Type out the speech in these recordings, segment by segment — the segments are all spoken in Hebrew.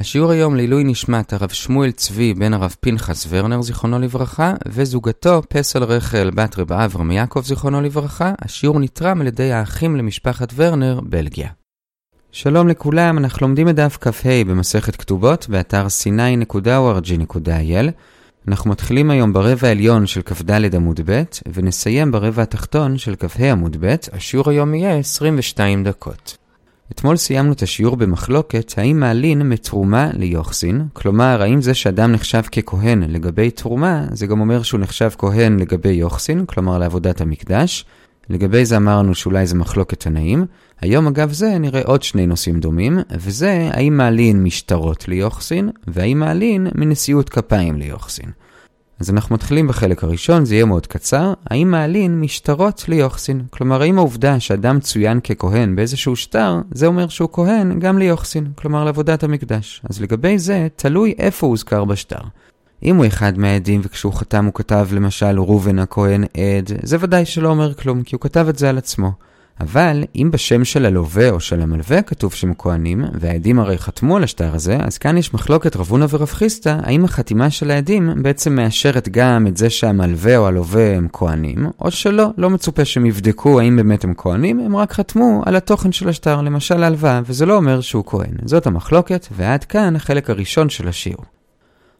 השיעור היום לעילוי נשמת הרב שמואל צבי בן הרב פנחס ורנר זיכרונו לברכה וזוגתו פסל רחל בת רב אברהם יעקב זיכרונו לברכה. השיעור נתרם על ידי האחים למשפחת ורנר, בלגיה. שלום לכולם, אנחנו לומדים את דף כ"ה במסכת כתובות באתר sny.org.il אנחנו מתחילים היום ברבע העליון של כ"ד עמוד ב' ונסיים ברבע התחתון של כ"ה עמוד ב', השיעור היום יהיה 22 דקות. אתמול סיימנו את השיעור במחלוקת האם מעלין מתרומה ליוחסין, כלומר האם זה שאדם נחשב ככהן לגבי תרומה, זה גם אומר שהוא נחשב כהן לגבי יוחסין, כלומר לעבודת המקדש. לגבי זה אמרנו שאולי זה מחלוקת תנאים. היום אגב זה נראה עוד שני נושאים דומים, וזה האם מעלין משטרות ליוחסין, והאם מעלין מנשיאות כפיים ליוחסין. אז אנחנו מתחילים בחלק הראשון, זה יהיה מאוד קצר. האם מעלין משטרות ליוחסין? כלומר, האם העובדה שאדם צוין ככהן באיזשהו שטר, זה אומר שהוא כהן גם ליוחסין, כלומר לעבודת המקדש. אז לגבי זה, תלוי איפה הוא הוזכר בשטר. אם הוא אחד מהעדים וכשהוא חתם הוא כתב למשל ראובן הכהן עד, זה ודאי שלא אומר כלום, כי הוא כתב את זה על עצמו. אבל אם בשם של הלווה או של המלווה כתוב שהם כהנים, והעדים הרי חתמו על השטר הזה, אז כאן יש מחלוקת רבונה ורב חיסטה, האם החתימה של העדים בעצם מאשרת גם את זה שהמלווה או הלווה הם כהנים, או שלא, לא מצופה שהם יבדקו האם באמת הם כהנים, הם רק חתמו על התוכן של השטר, למשל הלוואה, וזה לא אומר שהוא כהן. זאת המחלוקת, ועד כאן החלק הראשון של השיעור.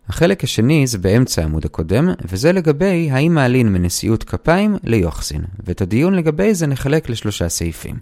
החלק השני זה באמצע העמוד הקודם, וזה לגבי האם מעלין מנשיאות כפיים ליוחסין, ואת הדיון לגבי זה נחלק לשלושה סעיפים.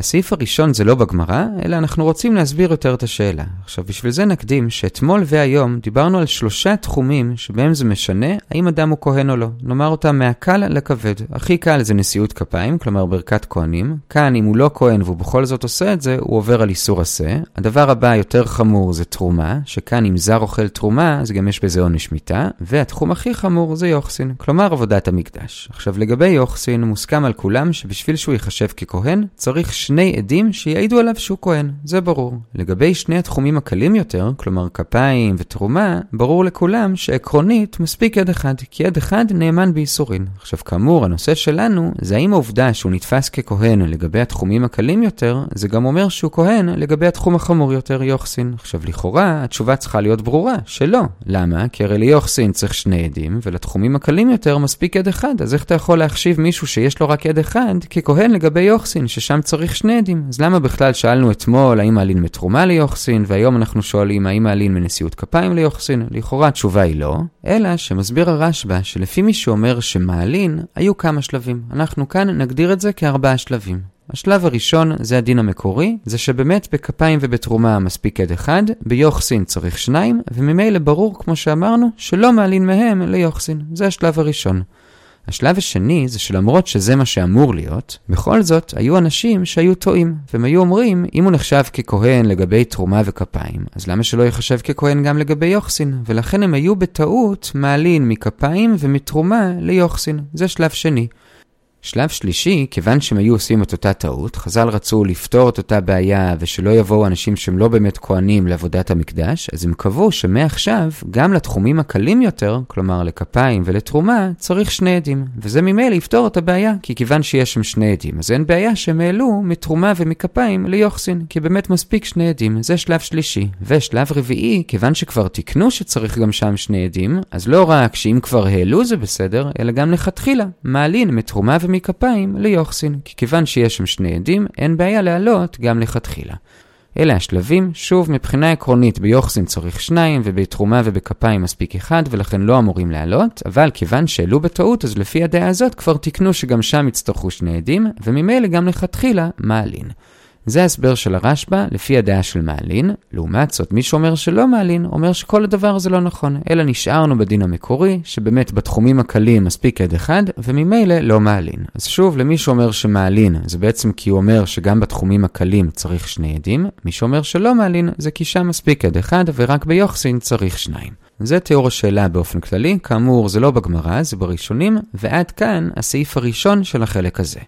הסעיף הראשון זה לא בגמרא, אלא אנחנו רוצים להסביר יותר את השאלה. עכשיו, בשביל זה נקדים שאתמול והיום דיברנו על שלושה תחומים שבהם זה משנה האם אדם הוא כהן או לא. נאמר אותם מהקל לכבד. הכי קל זה נשיאות כפיים, כלומר ברכת כהנים. כאן, אם הוא לא כהן והוא בכל זאת עושה את זה, הוא עובר על איסור עשה. הדבר הבא יותר חמור זה תרומה, שכאן אם זר אוכל תרומה, אז גם יש בזה עונש מיתה. והתחום הכי חמור זה יוחסין, כלומר עבודת המקדש. עכשיו, לגבי יוחסין, מוסכם על כולם שבשביל שהוא ייחשב ככהן, צריך שני עדים שיעידו עליו שהוא כהן, זה ברור. לגבי שני התחומים הקלים יותר, כלומר כפיים ותרומה, ברור לכולם שעקרונית מספיק עד אחד, כי עד אחד נאמן בייסורין. עכשיו כאמור, הנושא שלנו זה האם העובדה שהוא נתפס ככהן לגבי התחומים הקלים יותר, זה גם אומר שהוא כהן לגבי התחום החמור יותר, יוחסין. עכשיו לכאורה, התשובה צריכה להיות ברורה, שלא. למה? כי הרי ליוחסין צריך שני עדים, ולתחומים הקלים יותר מספיק עד אחד, אז איך אתה יכול להחשיב מישהו שיש לו רק עד אחד ככהן לגבי יוחסין, ששם צריך שני עדים. אז למה בכלל שאלנו אתמול האם מעלין מתרומה ליוחסין, והיום אנחנו שואלים האם מעלין מנשיאות כפיים ליוחסין? לכאורה התשובה היא לא, אלא שמסביר הרשב"א שלפי מי שאומר שמעלין, היו כמה שלבים. אנחנו כאן נגדיר את זה כארבעה שלבים. השלב הראשון זה הדין המקורי, זה שבאמת בכפיים ובתרומה מספיק עד אחד, ביוחסין צריך שניים, וממילא ברור, כמו שאמרנו, שלא מעלין מהם ליוחסין. זה השלב הראשון. השלב השני זה שלמרות שזה מה שאמור להיות, בכל זאת היו אנשים שהיו טועים, והם היו אומרים, אם הוא נחשב ככהן לגבי תרומה וכפיים, אז למה שלא יחשב ככהן גם לגבי יוחסין? ולכן הם היו בטעות מעלין מכפיים ומתרומה ליוחסין. זה שלב שני. שלב שלישי, כיוון שהם היו עושים את אותה טעות, חז"ל רצו לפתור את אותה בעיה ושלא יבואו אנשים שהם לא באמת כהנים לעבודת המקדש, אז הם קבעו שמעכשיו, גם לתחומים הקלים יותר, כלומר לכפיים ולתרומה, צריך שני עדים. וזה ממילא יפתור את הבעיה, כי כיוון שיש שם שני עדים, אז אין בעיה שהם העלו מתרומה ומכפיים ליוחסין, כי באמת מספיק שני עדים. זה שלב שלישי. ושלב רביעי, כיוון שכבר תיקנו שצריך גם שם שני עדים, אז לא רק שאם כבר העלו זה בסדר, אלא גם לכתחילה, מעלין מתרומה ומכפיים ליוחסין, כי כיוון שיש שם שני עדים, אין בעיה להעלות גם לכתחילה. אלה השלבים, שוב, מבחינה עקרונית ביוחסין צריך שניים, ובתרומה ובכפיים מספיק אחד, ולכן לא אמורים לעלות, אבל כיוון שהעלו בטעות, אז לפי הדעה הזאת כבר תיקנו שגם שם יצטרכו שני עדים, וממילא גם לכתחילה מעלין. זה ההסבר של הרשב"א לפי הדעה של מעלין. לעומת זאת, מי שאומר שלא מעלין, אומר שכל הדבר הזה לא נכון, אלא נשארנו בדין המקורי, שבאמת בתחומים הקלים מספיק עד אחד, וממילא לא מעלין. אז שוב, למי שאומר שמעלין, זה בעצם כי הוא אומר שגם בתחומים הקלים צריך שני עדים, מי שאומר שלא מעלין, זה כי שם מספיק עד אחד, ורק ביוחסין צריך שניים. זה תיאור השאלה באופן כללי, כאמור זה לא בגמרא, זה בראשונים, ועד כאן הסעיף הראשון של החלק הזה.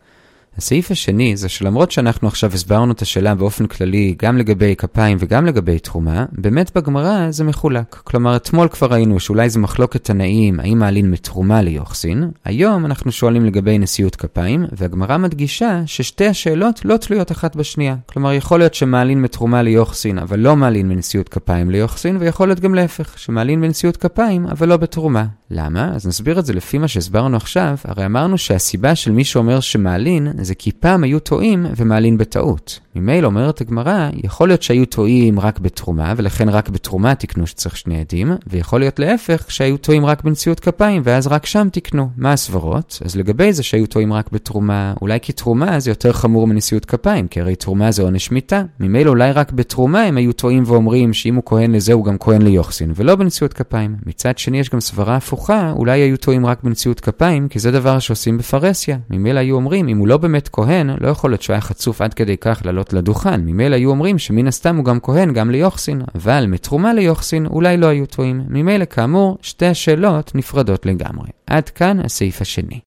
הסעיף השני זה שלמרות שאנחנו עכשיו הסברנו את השאלה באופן כללי גם לגבי כפיים וגם לגבי תרומה, באמת בגמרא זה מחולק. כלומר, אתמול כבר ראינו שאולי זה מחלוקת תנאים, האם מעלין מתרומה ליוחסין. היום אנחנו שואלים לגבי נשיאות כפיים, והגמרא מדגישה ששתי השאלות לא תלויות אחת בשנייה. כלומר, יכול להיות שמעלין מתרומה ליוחסין, אבל לא מעלין מנשיאות כפיים ליוחסין, ויכול להיות גם להפך, שמעלין מנשיאות כפיים, אבל לא בתרומה. למה? אז נסביר את זה לפי מה שהסברנו עכשיו. הרי אמרנו שהסיבה של מי שאומר שמעלין זה כי פעם היו טועים ומעלין בטעות. ממילא אומרת הגמרא, יכול להיות שהיו טועים רק בתרומה, ולכן רק בתרומה תקנו שצריך שני עדים, ויכול להיות להפך, שהיו טועים רק בנשיאות כפיים, ואז רק שם תקנו. מה הסברות? אז לגבי זה שהיו טועים רק בתרומה, אולי כי תרומה זה יותר חמור מנשיאות כפיים, כי הרי תרומה זה עונש מיתה. ממילא אולי רק בתרומה הם היו טועים ואומרים שאם הוא כהן לזה הוא גם כהן ליוחסין, ולא בנשיאות כפיים. מצד שני יש גם סברה הפוכה, אולי היו טועים רק בנשיאות כפיים, כי זה דבר שעושים בפרהסיה. ממילא היו אומרים, אם הוא לא באמת כהן, לא יכול להיות שהוא היה חצוף עד כדי כך לעלות לדוכן. ממילא היו אומרים שמן הסתם הוא גם כהן, גם ליוחסין, אבל מתרומה ליוחסין אולי לא היו טועים. ממילא כאמור, שתי השאלות נפרדות לגמרי. עד כאן הסעיף השני.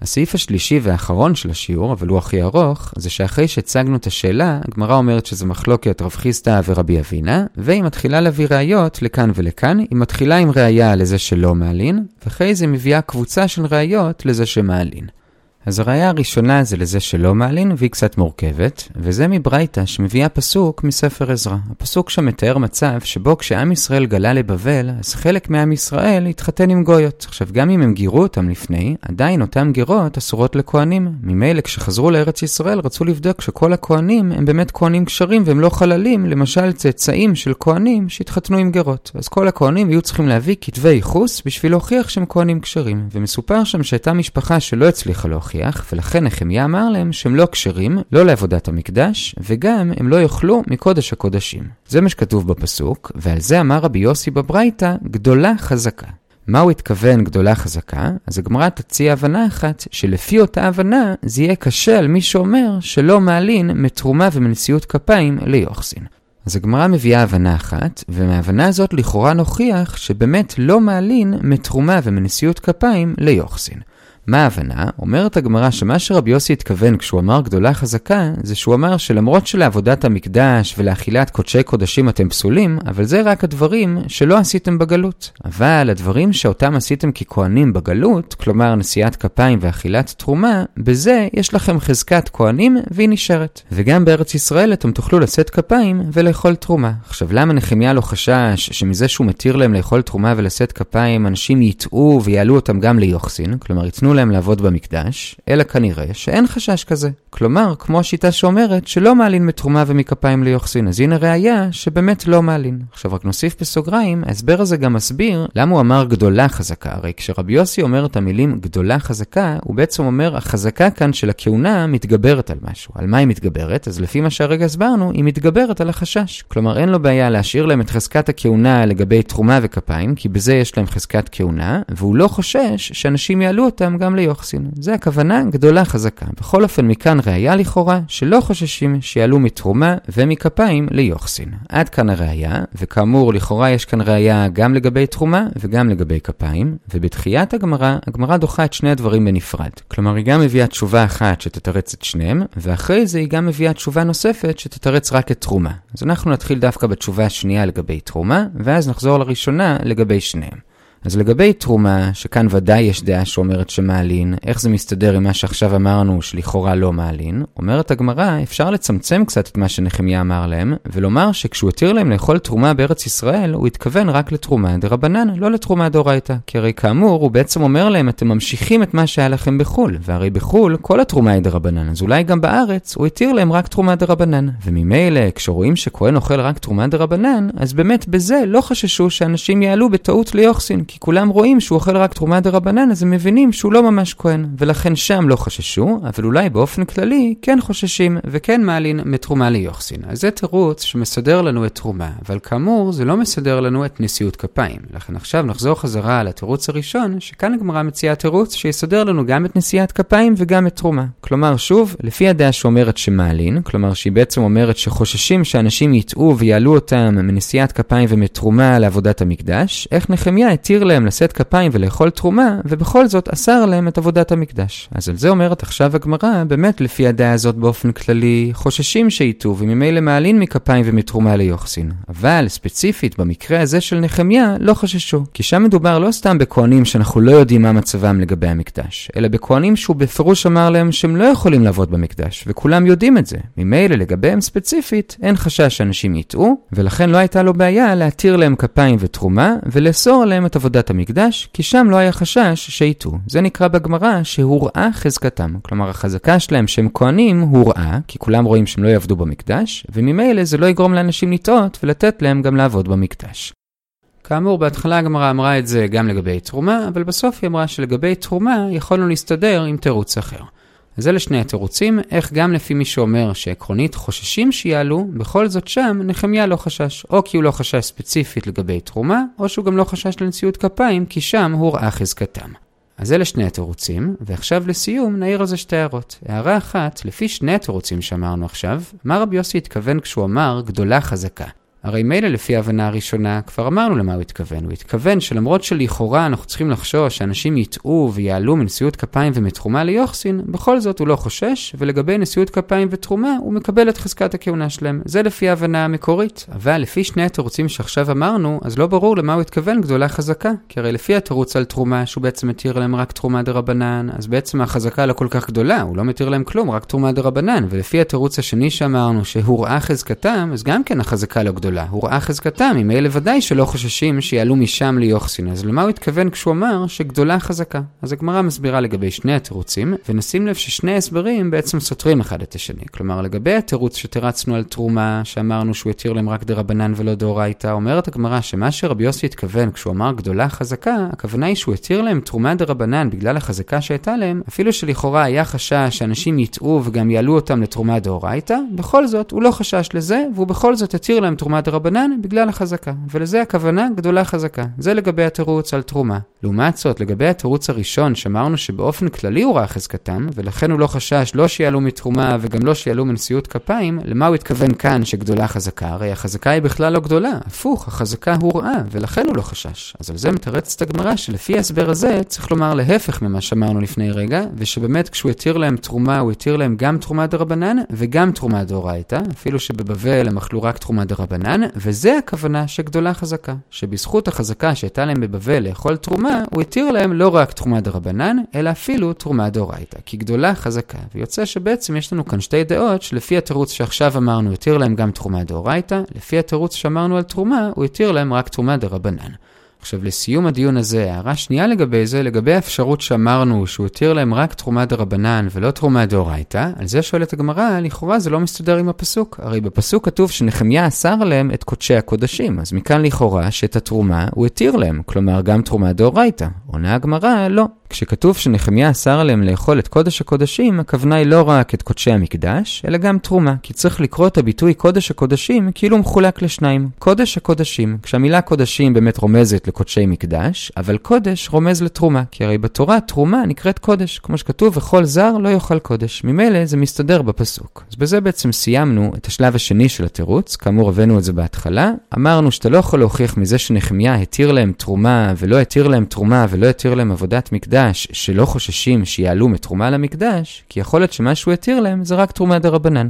הסעיף השלישי והאחרון של השיעור, אבל הוא הכי ארוך, זה שאחרי שהצגנו את השאלה, הגמרא אומרת שזה מחלוקת רב חיסדא ורבי אבינה, והיא מתחילה להביא ראיות לכאן ולכאן, היא מתחילה עם ראייה לזה שלא מעלין, ואחרי זה מביאה קבוצה של ראיות לזה שמעלין. אז הראייה הראשונה זה לזה שלא מעלין, והיא קצת מורכבת, וזה מברייתא שמביאה פסוק מספר עזרא. הפסוק שם מתאר מצב שבו כשעם ישראל גלה לבבל, אז חלק מעם ישראל התחתן עם גויות. עכשיו, גם אם הם גירו אותם לפני, עדיין אותם גירות אסורות לכהנים. ממילא כשחזרו לארץ ישראל רצו לבדוק שכל הכהנים הם באמת כהנים כשרים והם לא חללים, למשל צאצאים של כהנים שהתחתנו עם גרות. אז כל הכהנים היו צריכים להביא כתבי ייחוס בשביל להוכיח שהם כהנים כשרים. ומסופר שם שהייתה משפחה שלא הצליחה להוכיח. להוכיח, ולכן נחמיה אמר להם שהם לא כשרים, לא לעבודת המקדש, וגם הם לא יאכלו מקודש הקודשים. זה מה שכתוב בפסוק, ועל זה אמר רבי יוסי בברייתא, גדולה חזקה. מה הוא התכוון גדולה חזקה? אז הגמרא תציע הבנה אחת, שלפי אותה הבנה זה יהיה קשה על מי שאומר שלא מעלין מתרומה ומנשיאות כפיים ליוחסין. אז הגמרא מביאה הבנה אחת, ומההבנה הזאת לכאורה נוכיח שבאמת לא מעלין מתרומה ומנשיאות כפיים ליוחסין. מה ההבנה? אומרת הגמרא שמה שרבי יוסי התכוון כשהוא אמר גדולה חזקה, זה שהוא אמר שלמרות שלעבודת המקדש ולאכילת קודשי קודשים אתם פסולים, אבל זה רק הדברים שלא עשיתם בגלות. אבל הדברים שאותם עשיתם ככהנים בגלות, כלומר נשיאת כפיים ואכילת תרומה, בזה יש לכם חזקת כהנים והיא נשארת. וגם בארץ ישראל אתם תוכלו לשאת כפיים ולאכול תרומה. עכשיו למה נחמיה לא חשש שמזה שהוא מתיר להם לאכול תרומה ולשאת כפיים, אנשים יטעו ויעלו אותם גם ליוחסין, כלומר ייתנו להם לעבוד במקדש, אלא כנראה שאין חשש כזה. כלומר, כמו השיטה שאומרת שלא מעלין מתרומה ומכפיים ליוחסין. אז הנה ראייה שבאמת לא מעלין. עכשיו רק נוסיף בסוגריים, ההסבר הזה גם מסביר למה הוא אמר גדולה חזקה. הרי כשרבי יוסי אומר את המילים גדולה חזקה, הוא בעצם אומר החזקה כאן של הכהונה מתגברת על משהו. על מה היא מתגברת? אז לפי מה שהרגע הסברנו, היא מתגברת על החשש. כלומר, אין לו בעיה להשאיר להם את חזקת הכהונה לגבי תרומה וכפיים, כי בזה יש להם חזקת כהונה, והוא לא חושש שאנשים יעלו אותם גם ליוחסין. זה הכוונה גדולה חזקה. בכל אופן, מכאן ראיה לכאורה שלא חוששים שיעלו מתרומה ומכפיים ליוחסין. עד כאן הראיה, וכאמור, לכאורה יש כאן ראיה גם לגבי תרומה וגם לגבי כפיים, ובתחיית הגמרא, הגמרא דוחה את שני הדברים בנפרד. כלומר, היא גם מביאה תשובה אחת שתתרץ את שניהם, ואחרי זה היא גם מביאה תשובה נוספת שתתרץ רק את תרומה. אז אנחנו נתחיל דווקא בתשובה השנייה לגבי תרומה, ואז נחזור לראשונה לגבי שניהם. אז לגבי תרומה, שכאן ודאי יש דעה שאומרת שמעלין, איך זה מסתדר עם מה שעכשיו אמרנו שלכאורה לא מעלין, אומרת הגמרא, אפשר לצמצם קצת את מה שנחמיה אמר להם, ולומר שכשהוא התיר להם לאכול תרומה בארץ ישראל, הוא התכוון רק לתרומה דרבנן, לא לתרומה דאורייתא. כי הרי כאמור, הוא בעצם אומר להם, אתם ממשיכים את מה שהיה לכם בחו"ל, והרי בחו"ל כל התרומה היא דרבנן, אז אולי גם בארץ הוא התיר להם רק תרומה דרבנן. וממילא, כשרואים שכהן אוכל רק תרומה דרבנן, אז באמת בזה לא חששו שאנשים יעלו בטעות ליוחסין, כי כולם רואים שהוא אוכל רק תרומה דה רבנן, אז הם מבינים שהוא לא ממש כהן. ולכן שם לא חששו, אבל אולי באופן כללי כן חוששים, וכן מעלין מתרומה ליוחסין. אז זה תירוץ שמסדר לנו את תרומה, אבל כאמור זה לא מסדר לנו את נשיאות כפיים. לכן עכשיו נחזור חזרה על התירוץ הראשון, שכאן הגמרא מציעה תירוץ שיסדר לנו גם את נשיאת כפיים וגם את תרומה. כלומר, שוב, לפי הדעה שאומרת שמעלין, כלומר שהיא בעצם אומרת שחוששים שאנשים יטעו ויעלו אותם מנשיאת כפיים ומתרומה לעבודת המקדש, איך נחמיה התיר התיר להם לשאת כפיים ולאכול תרומה, ובכל זאת אסר עליהם את עבודת המקדש. אז על זה אומרת עכשיו הגמרא, באמת לפי הדעה הזאת באופן כללי, חוששים שייטו, וממילא מעלין מכפיים ומתרומה ליוחסין. אבל ספציפית במקרה הזה של נחמיה, לא חששו. כי שם מדובר לא סתם בכהנים שאנחנו לא יודעים מה מצבם לגבי המקדש, אלא בכהנים שהוא בפירוש אמר להם שהם לא יכולים לעבוד במקדש, וכולם יודעים את זה. ממילא לגביהם ספציפית, אין חשש שאנשים יטעו, ולכן לא הייתה לו בעיה להתיר להם כפיים ותרומה, ולאסור עליהם את עבודת המקדש, כי שם לא היה חשש שיטעו. זה נקרא בגמרא שהוראה חזקתם. כלומר, החזקה שלהם שהם כהנים הוראה, כי כולם רואים שהם לא יעבדו במקדש, וממילא זה לא יגרום לאנשים לטעות ולתת להם גם לעבוד במקדש. כאמור, בהתחלה הגמרא אמרה את זה גם לגבי תרומה, אבל בסוף היא אמרה שלגבי תרומה יכולנו להסתדר עם תירוץ אחר. אז אלה שני התירוצים, איך גם לפי מי שאומר שעקרונית חוששים שיעלו, בכל זאת שם נחמיה לא חשש. או כי הוא לא חשש ספציפית לגבי תרומה, או שהוא גם לא חשש לנשיאות כפיים, כי שם הוא ראה חזקתם. אז אלה שני התירוצים, ועכשיו לסיום נעיר על זה שתי הערות. הערה אחת, לפי שני התירוצים שאמרנו עכשיו, מה רבי יוסי התכוון כשהוא אמר גדולה חזקה? הרי מילא לפי ההבנה הראשונה, כבר אמרנו למה הוא התכוון. הוא התכוון שלמרות שלכאורה אנחנו צריכים לחשוש שאנשים יטעו ויעלו מנשיאות כפיים ומתרומה ליוחסין, בכל זאת הוא לא חושש, ולגבי נשיאות כפיים ותרומה, הוא מקבל את חזקת הכהונה שלהם. זה לפי ההבנה המקורית. אבל לפי שני התירוצים שעכשיו אמרנו, אז לא ברור למה הוא התכוון גדולה חזקה. כי הרי לפי התירוץ על תרומה, שהוא בעצם מתיר להם רק תרומה דה רבנן, אז בעצם החזקה לא כל כך גדולה, הוא לא מתיר להם כלום, רק תרומה דה רבנן. ולפי התירוץ השני שאמרנו, שהוראה חזקתם, אז גם כן החזקה לא גדולה. גדולה. הוא ראה חזקתם, ממילא ודאי שלא חוששים שיעלו משם ליוחסין. אז למה הוא התכוון כשהוא אמר שגדולה חזקה? אז הגמרא מסבירה לגבי שני התירוצים, ונשים לב ששני הסברים בעצם סותרים אחד את השני. כלומר, לגבי התירוץ שתרצנו על תרומה, שאמרנו שהוא יתיר להם רק דרבנן ולא דאורייתא, אומרת הגמרא שמה שרבי יוסי התכוון כשהוא אמר גדולה חזקה, הכוונה היא שהוא יתיר להם תרומה דרבנן בגלל החזקה שהייתה להם, אפילו שלכאורה היה חשש שאנשים יטעו וגם יעלו אותם לתרומה דאורייתא, בכל זאת הוא לא חשש לזה, והוא בכל זאת יתיר להם תרומה דרבנן בגלל החזקה, ולזה הכוונה גדולה חזקה. זה לגבי התירוץ על תרומה. לעומת זאת, לגבי התירוץ הראשון, שאמרנו שבאופן כללי הוא ראה חזקתם, ולכן הוא לא חשש לא שיעלו מתרומה וגם לא שיעלו מנשיאות כפיים, למה הוא התכוון כאן שגדולה חזקה? הרי החזקה היא בכלל לא גדולה, הפוך, החזקה הוראה, ולכן הוא לא חשש. אז על זה מתרצת הגמרא שלפי ההסבר הזה צריך לומר להפך ממה שאמרנו לפני רגע, ושבאמת כשהוא התיר להם תרומה, הוא התיר להם גם תרומה דרבנן וגם תרומה דאורייתא, אפילו שבבבל הם אכלו רק תרומה דרבנן. כאן, וזה הכוונה שגדולה חזקה. שבזכות החזקה שהייתה להם בבבל לאכול תרומה, הוא התיר להם לא רק תרומה דרבנן, אלא אפילו תרומה דאורייתא. כי גדולה חזקה. ויוצא שבעצם יש לנו כאן שתי דעות, שלפי התירוץ שעכשיו אמרנו, התיר להם גם תרומה דאורייתא, לפי התירוץ שאמרנו על תרומה, הוא התיר להם רק תרומה דרבנן. עכשיו, לסיום הדיון הזה, הערה שנייה לגבי זה, לגבי האפשרות שאמרנו שהוא התיר להם רק תרומה דרבנן ולא תרומה דאורייתא, על זה שואלת הגמרא, לכאורה זה לא מסתדר עם הפסוק. הרי בפסוק כתוב שנחמיה אסר עליהם את קודשי הקודשים, אז מכאן לכאורה שאת התרומה הוא התיר להם, כלומר גם תרומה דאורייתא. עונה הגמרא, לא. כשכתוב שנחמיה אסר עליהם לאכול את קודש הקודשים, הכוונה היא לא רק את קודשי המקדש, אלא גם תרומה, כי צריך לקרוא את הביטוי קודש הקודשים כאילו מחולק לשניים. קודש הקודשים, כשהמילה קודשים באמת רומזת לקודשי מקדש, אבל קודש רומז לתרומה, כי הרי בתורה תרומה נקראת קודש, כמו שכתוב, וכל זר לא יאכל קודש. ממילא זה מסתדר בפסוק. אז בזה בעצם סיימנו את השלב השני של התירוץ, כאמור הבאנו את זה בהתחלה. אמרנו שאתה לא יכול להוכיח מזה שנחמיה התיר להם תרומה ולא התיר להם תרומה ולא התיר להם עבודת מקדש. המקדש שלא חוששים שיעלו מתרומה למקדש, כי יכול להיות שמה שהוא יתיר להם זה רק תרומה דרבנן.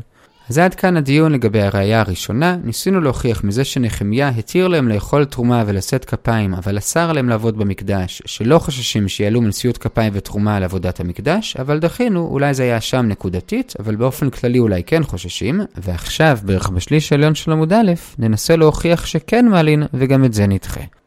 אז עד כאן הדיון לגבי הראייה הראשונה, ניסינו להוכיח מזה שנחמיה התיר להם לאכול תרומה ולשאת כפיים, אבל אסר עליהם לעבוד במקדש, שלא חוששים שיעלו מנשיאות כפיים ותרומה על עבודת המקדש, אבל דחינו, אולי זה היה שם נקודתית, אבל באופן כללי אולי כן חוששים, ועכשיו, בערך בשליש העליון של עמוד א', ננסה להוכיח שכן מעלין, וגם את זה נדחה.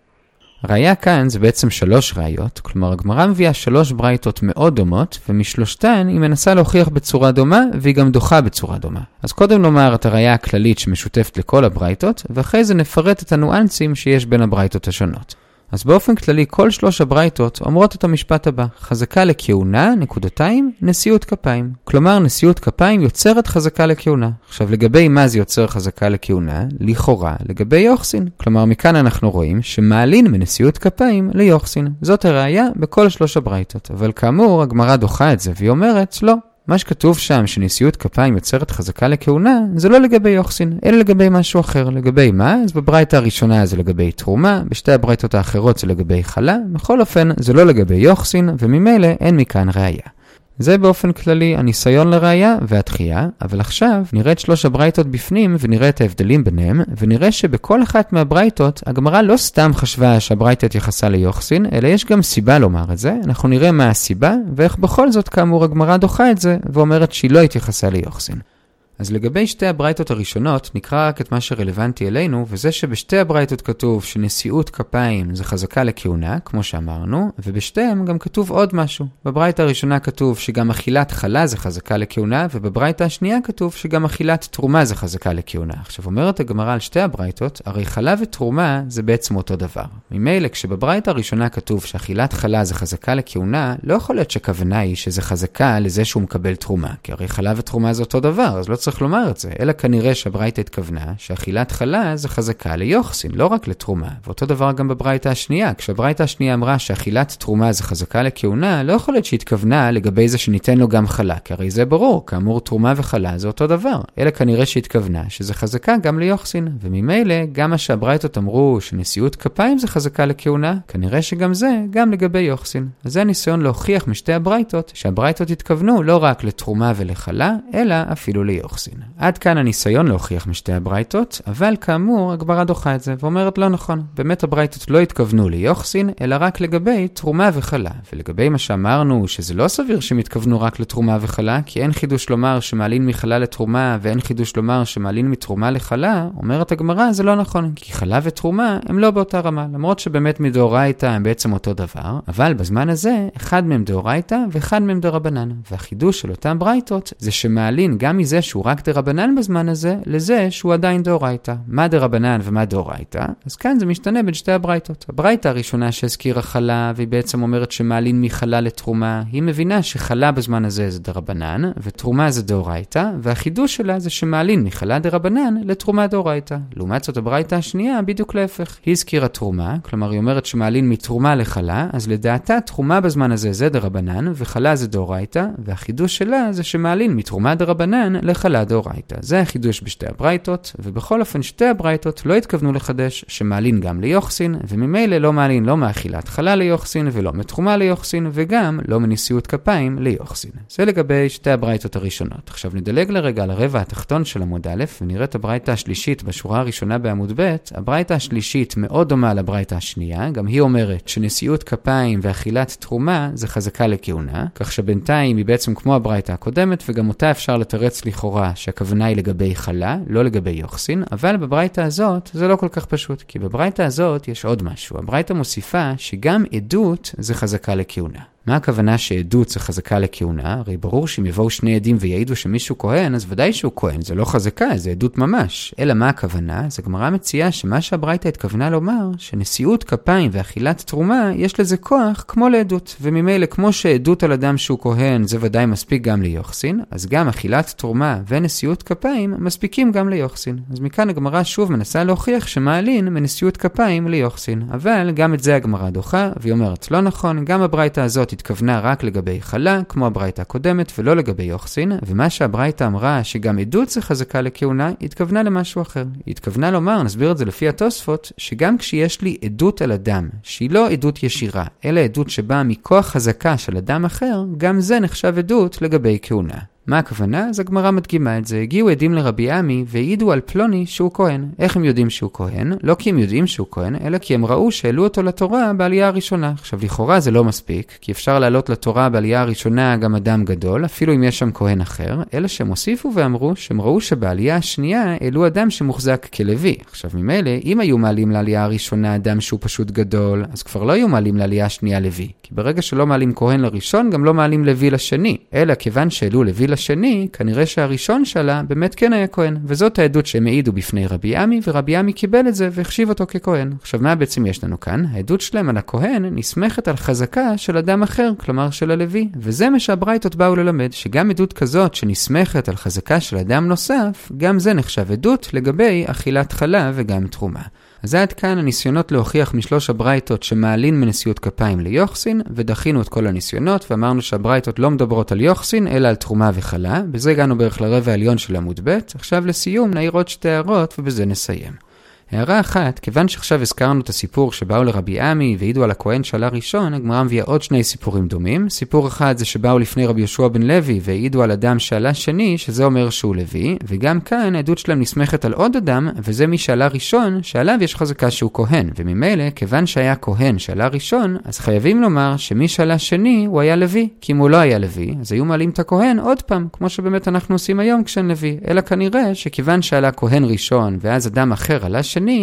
הראייה כאן זה בעצם שלוש ראיות, כלומר הגמרא מביאה שלוש ברייתות מאוד דומות, ומשלושתן היא מנסה להוכיח בצורה דומה, והיא גם דוחה בצורה דומה. אז קודם נאמר את הראייה הכללית שמשותפת לכל הברייתות, ואחרי זה נפרט את הניואנסים שיש בין הברייתות השונות. אז באופן כללי, כל שלוש הברייתות אומרות את המשפט הבא: חזקה לכהונה, נקודתיים, נשיאות כפיים. כלומר, נשיאות כפיים יוצרת חזקה לכהונה. עכשיו, לגבי מה זה יוצר חזקה לכהונה? לכאורה, לגבי יוחסין. כלומר, מכאן אנחנו רואים שמעלין מנשיאות כפיים ליוחסין. זאת הראייה בכל שלוש הברייתות. אבל כאמור, הגמרא דוחה את זה, והיא אומרת, לא. מה שכתוב שם שנשיאות כפיים יוצרת חזקה לכהונה, זה לא לגבי יוחסין, אלא לגבי משהו אחר. לגבי מה? אז בברייתא הראשונה זה לגבי תרומה, בשתי הברייתות האחרות זה לגבי חלה, בכל אופן זה לא לגבי יוחסין, וממילא אין מכאן ראייה. זה באופן כללי הניסיון לראייה והתחייה, אבל עכשיו נראה את שלוש הברייתות בפנים ונראה את ההבדלים ביניהם, ונראה שבכל אחת מהברייתות הגמרא לא סתם חשבה שהברייתא התייחסה ליוחסין, אלא יש גם סיבה לומר את זה, אנחנו נראה מה הסיבה, ואיך בכל זאת כאמור הגמרא דוחה את זה, ואומרת שהיא לא התייחסה ליוחסין. אז לגבי שתי הברייתות הראשונות, נקרא רק את מה שרלוונטי אלינו, וזה שבשתי הברייתות כתוב שנשיאות כפיים זה חזקה לכהונה, כמו שאמרנו, ובשתיהם גם כתוב עוד משהו. בברייתה הראשונה כתוב שגם אכילת חלה זה חזקה לכהונה, ובברייתה השנייה כתוב שגם אכילת תרומה זה חזקה לכהונה. עכשיו אומרת הגמרא על שתי הברייתות, הרי חלה ותרומה זה בעצם אותו דבר. ממילא כשבברייתה הראשונה כתוב שאכילת חלה זה חזקה לכהונה, לא יכול להיות שכוונה היא שזה חזקה לזה שהוא מקבל תרומה, כי הרי חלה ותרומה זה אותו דבר, אז לא צריך לומר את זה, אלא כנראה שהברייתא התכוונה שאכילת חלה זה חזקה ליוחסין, לא רק לתרומה. ואותו דבר גם בברייתא השנייה, כשהברייתא השנייה אמרה שאכילת תרומה זה חזקה לכהונה, לא יכול להיות שהתכוונה לגבי זה שניתן לו גם חלה, כי הרי זה ברור, כאמור תרומה וחלה זה אותו דבר. אלא כנראה שהתכוונה שזה חזקה גם ליוחסין, וממילא גם מה שהברייתות אמרו שנשיאות כפיים זה חזקה לכהונה, כנראה שגם זה גם לגבי יוחסין. אז זה הניסיון להוכיח משתי הברייתות, שהברייתות התכוונו לא רק לתרומה ולחלה, אלא אפילו ליוחסין. יוחסין. עד כאן הניסיון להוכיח משתי הברייתות, אבל כאמור, הגברה דוחה את זה, ואומרת לא נכון. באמת הברייתות לא התכוונו ליוחסין, אלא רק לגבי תרומה וחלה. ולגבי מה שאמרנו, שזה לא סביר שהם התכוונו רק לתרומה וחלה, כי אין חידוש לומר שמעלין מחלה לתרומה, ואין חידוש לומר שמעלין מתרומה לחלה, אומרת הגמרא, זה לא נכון, כי חלה ותרומה הם לא באותה רמה, למרות שבאמת מדאורייתא הם בעצם אותו דבר, אבל בזמן הזה, אחד מהם דאורייתא ואחד מהם דרבנן. והחידוש של אותם ברייתות זה שמעלין גם מזה שהוא רק דרבנן בזמן הזה, לזה שהוא עדיין דאורייתא. מה דרבנן ומה דאורייתא? אז כאן זה משתנה בין שתי הברייתות. הברייתא הראשונה שהזכירה חלה, והיא בעצם אומרת שמעלין מחלה לתרומה, היא מבינה שחלה בזמן הזה זה דרבנן, ותרומה זה דאורייתא, והחידוש שלה זה שמעלין מחלה דרבנן לתרומה דאורייתא. לעומת זאת הברייתא השנייה, בדיוק להפך. היא הזכירה תרומה, כלומר היא אומרת שמעלין מתרומה לחלה, אז לדעתה תרומה בזמן הזה זה דרבנן, וחלה זה דאורייתא, והחידוש שלה זה שמעלין מתרומה דרבנן לחלה חלה דאורייתא. זה החידוש בשתי הברייתות, ובכל אופן שתי הברייתות לא התכוונו לחדש שמעלין גם ליוחסין, וממילא לא מעלין לא מאכילת חלה ליוחסין, ולא מתחומה ליוחסין, וגם לא מנשיאות כפיים ליוחסין. זה לגבי שתי הברייתות הראשונות. עכשיו נדלג לרגע לרבע התחתון של עמוד א', ונראה את הברייתא השלישית בשורה הראשונה בעמוד ב'. הברייתא השלישית מאוד דומה לברייתא השנייה, גם היא אומרת שנשיאות כפיים ואכילת תרומה זה חזקה לכהונה, כך שבינתיים היא בעצם כמו הברייתא הקודמת, וגם אותה אפשר לתרץ לכאורה לכאורה שהכוונה היא לגבי חלה, לא לגבי יוחסין, אבל בברייתא הזאת זה לא כל כך פשוט, כי בברייתא הזאת יש עוד משהו. הברייתא מוסיפה שגם עדות זה חזקה לכהונה. מה הכוונה שעדות זה חזקה לכהונה? הרי ברור שאם יבואו שני עדים ויעידו שמישהו כהן, אז ודאי שהוא כהן, זה לא חזקה, זה עדות ממש. אלא מה הכוונה? אז הגמרא מציעה שמה שהברייתא התכוונה לומר, שנשיאות כפיים ואכילת תרומה, יש לזה כוח כמו לעדות. וממילא כמו שעדות על אדם שהוא כהן זה ודאי מספיק גם ליוחסין, אז גם אכילת תרומה ונשיאות כפיים מספיקים גם ליוחסין. אז מכאן הגמרא שוב מנסה להוכיח שמעלין מנשיאות כפיים ליוחסין. אבל גם את זה הגמרא דוחה, והיא אומרת לא נכון, גם הברייתא הזאת התכוונה רק לגבי חלה, כמו הברייתא הקודמת, ולא לגבי יוחסין, ומה שהברייתא אמרה שגם עדות זה חזקה לכהונה, התכוונה למשהו אחר. היא התכוונה לומר, נסביר את זה לפי התוספות, שגם כשיש לי עדות על אדם, שהיא לא עדות ישירה, אלא עדות שבאה מכוח חזקה של אדם אחר, גם זה נחשב עדות לגבי כהונה. מה הכוונה? אז הגמרא מדגימה את זה. הגיעו עדים לרבי עמי והעידו על פלוני שהוא כהן. איך הם יודעים שהוא כהן? לא כי הם יודעים שהוא כהן, אלא כי הם ראו שהעלו אותו לתורה בעלייה הראשונה. עכשיו, לכאורה זה לא מספיק, כי אפשר לעלות לתורה בעלייה הראשונה גם אדם גדול, אפילו אם יש שם כהן אחר, אלא שהם הוסיפו ואמרו שהם ראו שבעלייה השנייה העלו אדם שמוחזק כלוי. עכשיו, ממילא, אם היו מעלים לעלייה הראשונה אדם שהוא פשוט גדול, אז כבר לא היו מעלים לעלייה השנייה לוי. כי ברגע שלא מעלים כהן לראשון, גם לא מעלים לוי לשני. אלא כיוון שהעלו לוי לשני, כנראה שהראשון שלה באמת כן היה כהן, וזאת העדות שהם העידו בפני רבי עמי, ורבי עמי קיבל את זה והחשיב אותו ככהן. עכשיו, מה בעצם יש לנו כאן? העדות שלהם על הכהן נסמכת על חזקה של אדם אחר, כלומר של הלוי. וזה מה שהברייתות באו ללמד, שגם עדות כזאת שנסמכת על חזקה של אדם נוסף, גם זה נחשב עדות לגבי אכילת חלה וגם תרומה. אז עד כאן הניסיונות להוכיח משלוש הברייתות שמעלין מנשיאות כפיים ליוחסין, ודחינו את כל הניסיונות, ואמרנו שהברייתות לא מדברות על יוחסין, אלא על תרומה וחלה. בזה הגענו בערך לרבע העליון של עמוד ב'. עכשיו לסיום נעיר עוד שתי הערות, ובזה נסיים. הערה אחת, כיוון שעכשיו הזכרנו את הסיפור שבאו לרבי עמי והעידו על הכהן שעלה ראשון, הגמרא מביאה עוד שני סיפורים דומים. סיפור אחד זה שבאו לפני רבי יהושע בן לוי והעידו על אדם שעלה שני, שזה אומר שהוא לוי, וגם כאן העדות שלהם נסמכת על עוד אדם, וזה מי שעלה ראשון, שעליו יש חזקה שהוא כהן, וממילא, כיוון שהיה כהן שעלה ראשון, אז חייבים לומר שמי שעלה שני הוא היה לוי, כי אם הוא לא היה לוי, אז היו מעלים את הכהן עוד פעם, כמו שבאמת אנחנו עושים היום כשאין לוי, אלא כנראה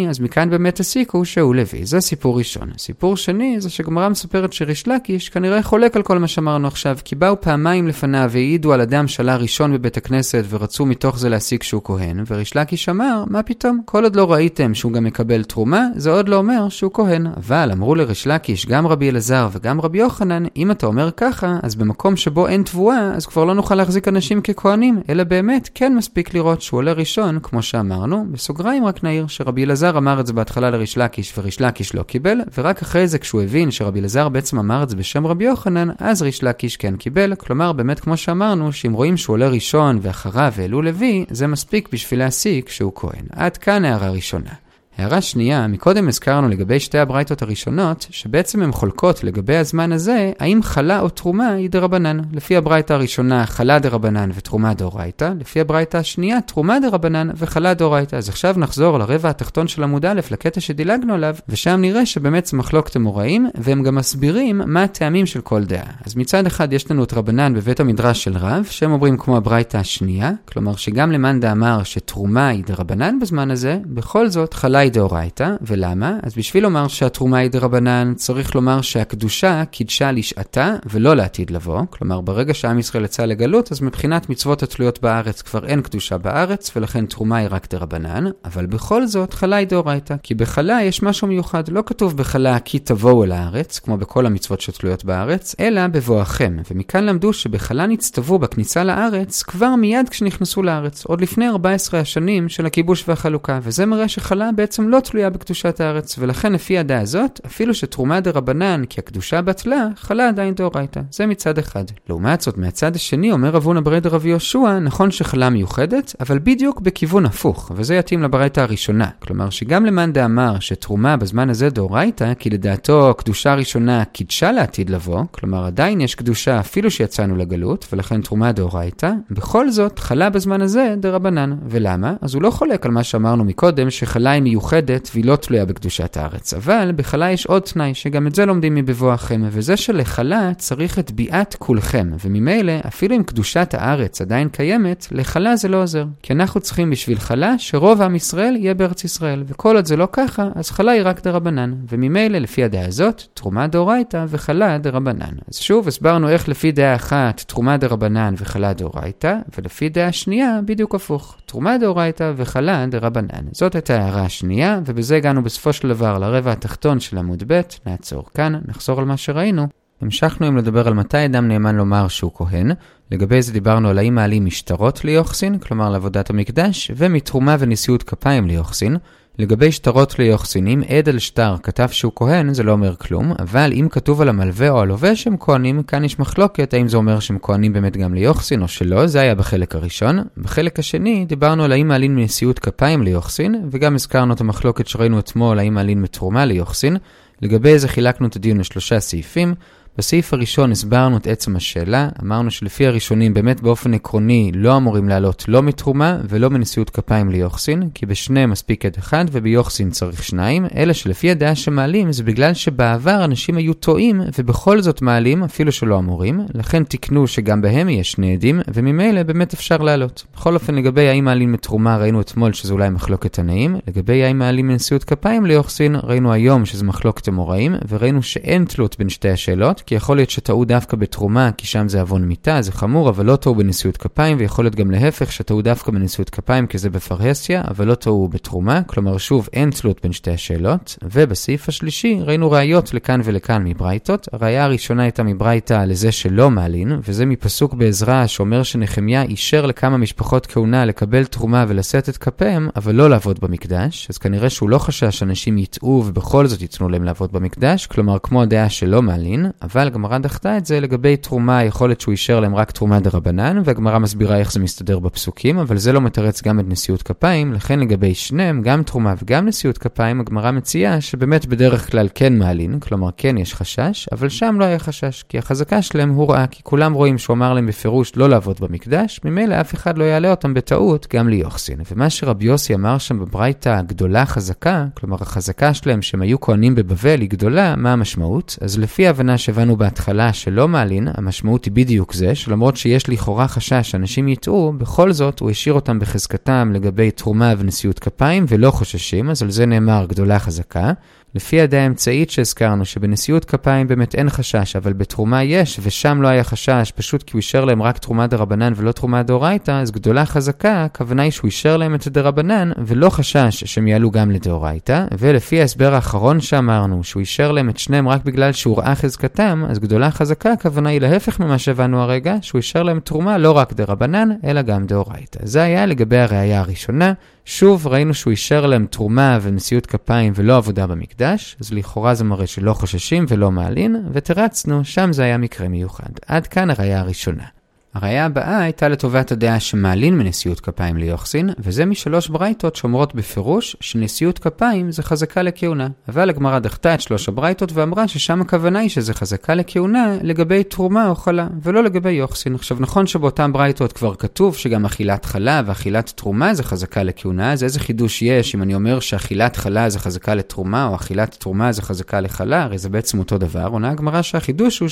אז מכאן באמת הסיקו שהוא לוי. זה סיפור ראשון. סיפור שני זה שגמרא מספרת שריש לקיש כנראה חולק על כל מה שאמרנו עכשיו, כי באו פעמיים לפניו והעידו על אדם שעלה ראשון בבית הכנסת ורצו מתוך זה להסיק שהוא כהן, וריש לקיש אמר, מה פתאום? כל עוד לא ראיתם שהוא גם מקבל תרומה, זה עוד לא אומר שהוא כהן. אבל אמרו לריש לקיש, גם רבי אלעזר וגם רבי יוחנן, אם אתה אומר ככה, אז במקום שבו אין תבואה, אז כבר לא נוכל להחזיק אנשים ככהנים, אלא באמת כן מספיק לראות שהוא עולה ראשון, כמו שאמרנו. בסוגריים רק נעיר שרבי אלעזר אמר את זה בהתחלה לריש לקיש וריש לקיש לא קיבל, ורק אחרי זה כשהוא הבין שרבי אלעזר בעצם אמר את זה בשם רבי יוחנן, אז ריש לקיש כן קיבל, כלומר באמת כמו שאמרנו, שאם רואים שהוא עולה ראשון ואחריו העלו לוי, זה מספיק בשביל להסיק שהוא כהן. עד כאן הערה ראשונה. הערה שנייה, מקודם הזכרנו לגבי שתי הברייתות הראשונות, שבעצם הן חולקות לגבי הזמן הזה, האם חלה או תרומה היא דרבנן. לפי הברייתה הראשונה, חלה דרבנן ותרומה דאורייתא, לפי הברייתה השנייה, תרומה דרבנן וחלה דאורייתא. אז עכשיו נחזור לרבע התחתון של עמוד א', לקטע שדילגנו עליו, ושם נראה שבאמת זה מחלוקת אמוראים, והם גם מסבירים מה הטעמים של כל דעה. אז מצד אחד יש לנו את רבנן בבית המדרש של רב, שהם אומרים כמו הברייתה השנייה, כלומר שגם למאן דאמר שתרומה היא דרבנן בזמן הזה, בכל זאת חלה היא דאורייתא, ולמה? אז בשביל לומר שהתרומה היא דרבנן, צריך לומר שהקדושה קידשה לשעתה ולא לעתיד לבוא. כלומר, ברגע שעם ישראל יצא לגלות, אז מבחינת מצוות התלויות בארץ כבר אין קדושה בארץ, ולכן תרומה היא רק דרבנן, אבל בכל זאת חלה היא דאורייתא. כי בחלה יש משהו מיוחד, לא כתוב בחלה כי תבואו אל הארץ, כמו בכל המצוות שתלויות בארץ, אלא בבואכם. ומכאן למדו שבחלה נצטוו בכניסה לארץ כבר מיד כשנכנסו לארץ, עוד לפני 14 השנים של הכיבוש והחלוקה, וזה מראה שחלה בעצם בעצם לא תלויה בקדושת הארץ, ולכן לפי הדעה הזאת, אפילו שתרומה דה רבנן כי הקדושה בטלה, חלה עדיין דאורייתא. זה מצד אחד. לעומת זאת, מהצד השני אומר רבונה ברי דרבי יהושע, נכון שחלה מיוחדת, אבל בדיוק בכיוון הפוך, וזה יתאים לברייתא הראשונה. כלומר שגם למאן דאמר שתרומה בזמן הזה דאורייתא, כי לדעתו הקדושה הראשונה קידשה לעתיד לבוא, כלומר עדיין יש קדושה אפילו שיצאנו לגלות, ולכן תרומה דאורייתא, בכל זאת חלה בזמן הזה דרבנן. ולמה? אז הוא לא חולק על מה שאמרנו מקודם, שחלה היא. מיוחדת והיא לא תלויה בקדושת הארץ. אבל בחלה יש עוד תנאי, שגם את זה לומדים מבבואכם, וזה שלחלה צריך את ביאת כולכם, וממילא, אפילו אם קדושת הארץ עדיין קיימת, לחלה זה לא עוזר. כי אנחנו צריכים בשביל חלה שרוב עם ישראל יהיה בארץ ישראל, וכל עוד זה לא ככה, אז חלה היא רק דרבנן. וממילא, לפי הדעה הזאת, תרומה דאורייתא וחלה דרבנן. אז שוב, הסברנו איך לפי דעה אחת, תרומה דרבנן וחלה דאורייתא, ולפי דעה שנייה, בדיוק הפוך. תרומה דאורייתא וחלה דרבנן. זאת הייתה ההערה השנייה. השנייה, ובזה הגענו בסופו של דבר לרבע התחתון של עמוד ב', נעצור כאן, נחזור על מה שראינו. המשכנו עם לדבר על מתי אדם נאמן לומר שהוא כהן. לגבי זה דיברנו על האם מעלים משטרות ליוחסין, כלומר לעבודת המקדש, ומתרומה ונשיאות כפיים ליוחסין. לגבי שטרות ליוחסינים, עד על שטר כתב שהוא כהן, זה לא אומר כלום, אבל אם כתוב על המלווה או הלווה שהם כהנים, כאן יש מחלוקת האם זה אומר שהם כהנים באמת גם ליוחסין או שלא, זה היה בחלק הראשון. בחלק השני דיברנו על האם מעלין מנשיאות כפיים ליוחסין, וגם הזכרנו את המחלוקת שראינו אתמול האם מעלין מתרומה ליוחסין. לגבי זה חילקנו את הדיון לשלושה סעיפים. בסעיף הראשון הסברנו את עצם השאלה, אמרנו שלפי הראשונים באמת באופן עקרוני לא אמורים לעלות לא מתרומה ולא מנשיאות כפיים ליוחסין, כי בשניהם מספיק עד אחד וביוחסין צריך שניים, אלא שלפי הדעה שמעלים זה בגלל שבעבר אנשים היו טועים ובכל זאת מעלים אפילו שלא אמורים, לכן תיקנו שגם בהם יש שני עדים וממילא באמת אפשר לעלות. בכל אופן לגבי האם מעלים מתרומה ראינו אתמול שזה אולי מחלוקת תנאים, לגבי האם מעלים מנשיאות כפיים ליוחסין ראינו היום שזה מחלוקת אמוראים וראינו שאין תלות בין שתי השאלות כי יכול להיות שטעו דווקא בתרומה, כי שם זה עוון מיתה, זה חמור, אבל לא טעו בנשיאות כפיים, ויכול להיות גם להפך, שטעו דווקא בנשיאות כפיים, כי זה בפרהסיה, אבל לא טעו בתרומה, כלומר שוב אין תלות בין שתי השאלות. ובסעיף השלישי ראינו ראיות לכאן ולכאן מברייתות. הראיה הראשונה הייתה מברייתא לזה שלא מעלין, וזה מפסוק בעזרא שאומר שנחמיה אישר לכמה משפחות כהונה לקבל תרומה ולשאת את כפיהם, אבל לא לעבוד במקדש, אז כנראה שהוא לא חשש שאנשים יטעו ובכל זאת ייתנו להם לעבוד במקדש, כלומר כמו הדעה שלא מעלין, אבל הגמרא דחתה את זה לגבי תרומה, יכול להיות שהוא אישר להם רק תרומה דרבנן, והגמרא מסבירה איך זה מסתדר בפסוקים, אבל זה לא מתרץ גם את נשיאות כפיים, לכן לגבי שניהם, גם תרומה וגם נשיאות כפיים, הגמרא מציעה שבאמת בדרך כלל כן מעלין, כלומר כן יש חשש, אבל שם לא היה חשש, כי החזקה שלהם הוא ראה, כי כולם רואים שהוא אמר להם בפירוש לא לעבוד במקדש, ממילא אף אחד לא יעלה אותם בטעות גם ליוחסין. ומה שרבי יוסי אמר שם בברייתא הגדולה חזקה, כלומר החזקה שלהם שהם היו כהנים בבבל היא גדולה, מה המשמעות? אז לפי ההבנה שהבנו בהתחלה שלא מעלין, המשמעות היא בדיוק זה, שלמרות שיש לכאורה חשש שאנשים יטעו, בכל זאת הוא השאיר אותם בחזקתם לגבי תרומה ונשיאות כפיים ולא חוששים, אז על זה נאמר גדולה חזקה. לפי הדעה האמצעית שהזכרנו, שבנשיאות כפיים באמת אין חשש, אבל בתרומה יש, ושם לא היה חשש, פשוט כי הוא אישר להם רק תרומה דרבנן ולא תרומה דאורייתא, אז גדולה חזקה, הכוונה היא שהוא אישר להם את הדרבנן, ולא חשש שהם יעלו גם לדאורייתא, ולפי ההסבר האחרון שאמרנו, שהוא אישר להם את שניהם רק בגלל שהוא ראה חזקתם, אז גדולה חזקה, הכוונה היא להפך ממה שהבנו הרגע, שהוא אישר להם תרומה לא רק דרבנן, אלא גם דאורייתא. זה היה לגבי הראייה הראשונה. שוב ראינו שהוא אישר להם תרומה ונשיאות כפיים ולא עבודה במקדש, אז לכאורה זה מראה שלא חוששים ולא מעלין, ותרצנו, שם זה היה מקרה מיוחד. עד כאן הראייה הראשונה. הראייה הבאה הייתה לטובת הדעה שמעלין מנשיאות כפיים ליוחסין, וזה משלוש ברייתות שאומרות בפירוש שנשיאות כפיים זה חזקה לכהונה. אבל הגמרא דחתה את שלוש הברייתות ואמרה ששם הכוונה היא שזה חזקה לכהונה לגבי תרומה או חלה, ולא לגבי יוחסין. עכשיו נכון שבאותן ברייתות כבר כתוב שגם אכילת חלה ואכילת תרומה זה חזקה לכהונה, אז איזה חידוש יש אם אני אומר שאכילת חלה זה חזקה לתרומה, או אכילת תרומה זה חזקה לחלה, הרי זה בעצם אותו דבר. עונה הגמרא שהחידוש הוא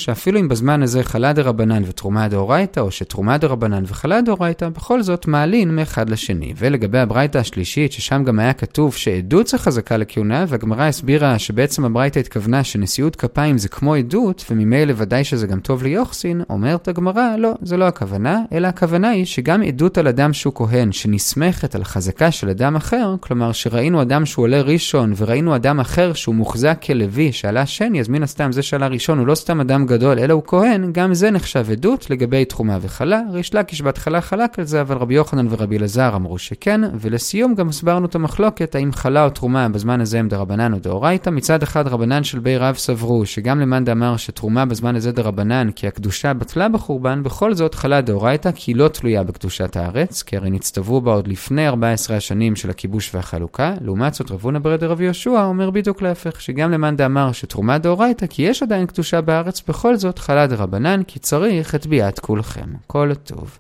שתרומה דרבנן וחלה דאורייתא בכל זאת מעלין מאחד לשני. ולגבי הברייתא השלישית, ששם גם היה כתוב שעדות זה חזקה לכהונה, והגמרא הסבירה שבעצם הברייתא התכוונה שנשיאות כפיים זה כמו עדות, וממילא ודאי שזה גם טוב ליוחסין, אומרת הגמרא, לא, זה לא הכוונה, אלא הכוונה היא שגם עדות על אדם שהוא כהן, שנסמכת על חזקה של אדם אחר, כלומר שראינו אדם שהוא עולה ראשון, וראינו אדם אחר שהוא מוחזק כלוי שעלה שני, אז מן הסתם זה שעלה ראשון הוא לא סתם אדם גדול, אלא הוא כהן, גם זה נחשב עדות לגבי תרומה וחלה. ריש לקיש בהתחלה חלק על זה, אבל רבי יוחנן ורבי אלעזר אמרו שכן, ולסיום גם הסברנו את המחלוקת האם חלה או תרומה בזמן הזה הם דרבנן או דאורייתא. מצד אחד רבנן של בי רב סברו שגם למאן דאמר שתרומה בזמן הזה דרבנן כי הקדושה בטלה בחורבן, בכל זאת חלה דאורייתא כי היא לא תלויה בקדושת הארץ, כי הרי נצטוו בה עוד לפני 14 השנים של הכיבוש והחלוקה. לעומת זאת רבונה ברד רבי יהושע אומר בדיוק להפך, שגם למאן דאמר שתרומה דאורייתא כי יש עדיין קדושה בארץ, בכל זאת חלה דרבנן כי צריך את ביאת כולכם. כל טוב.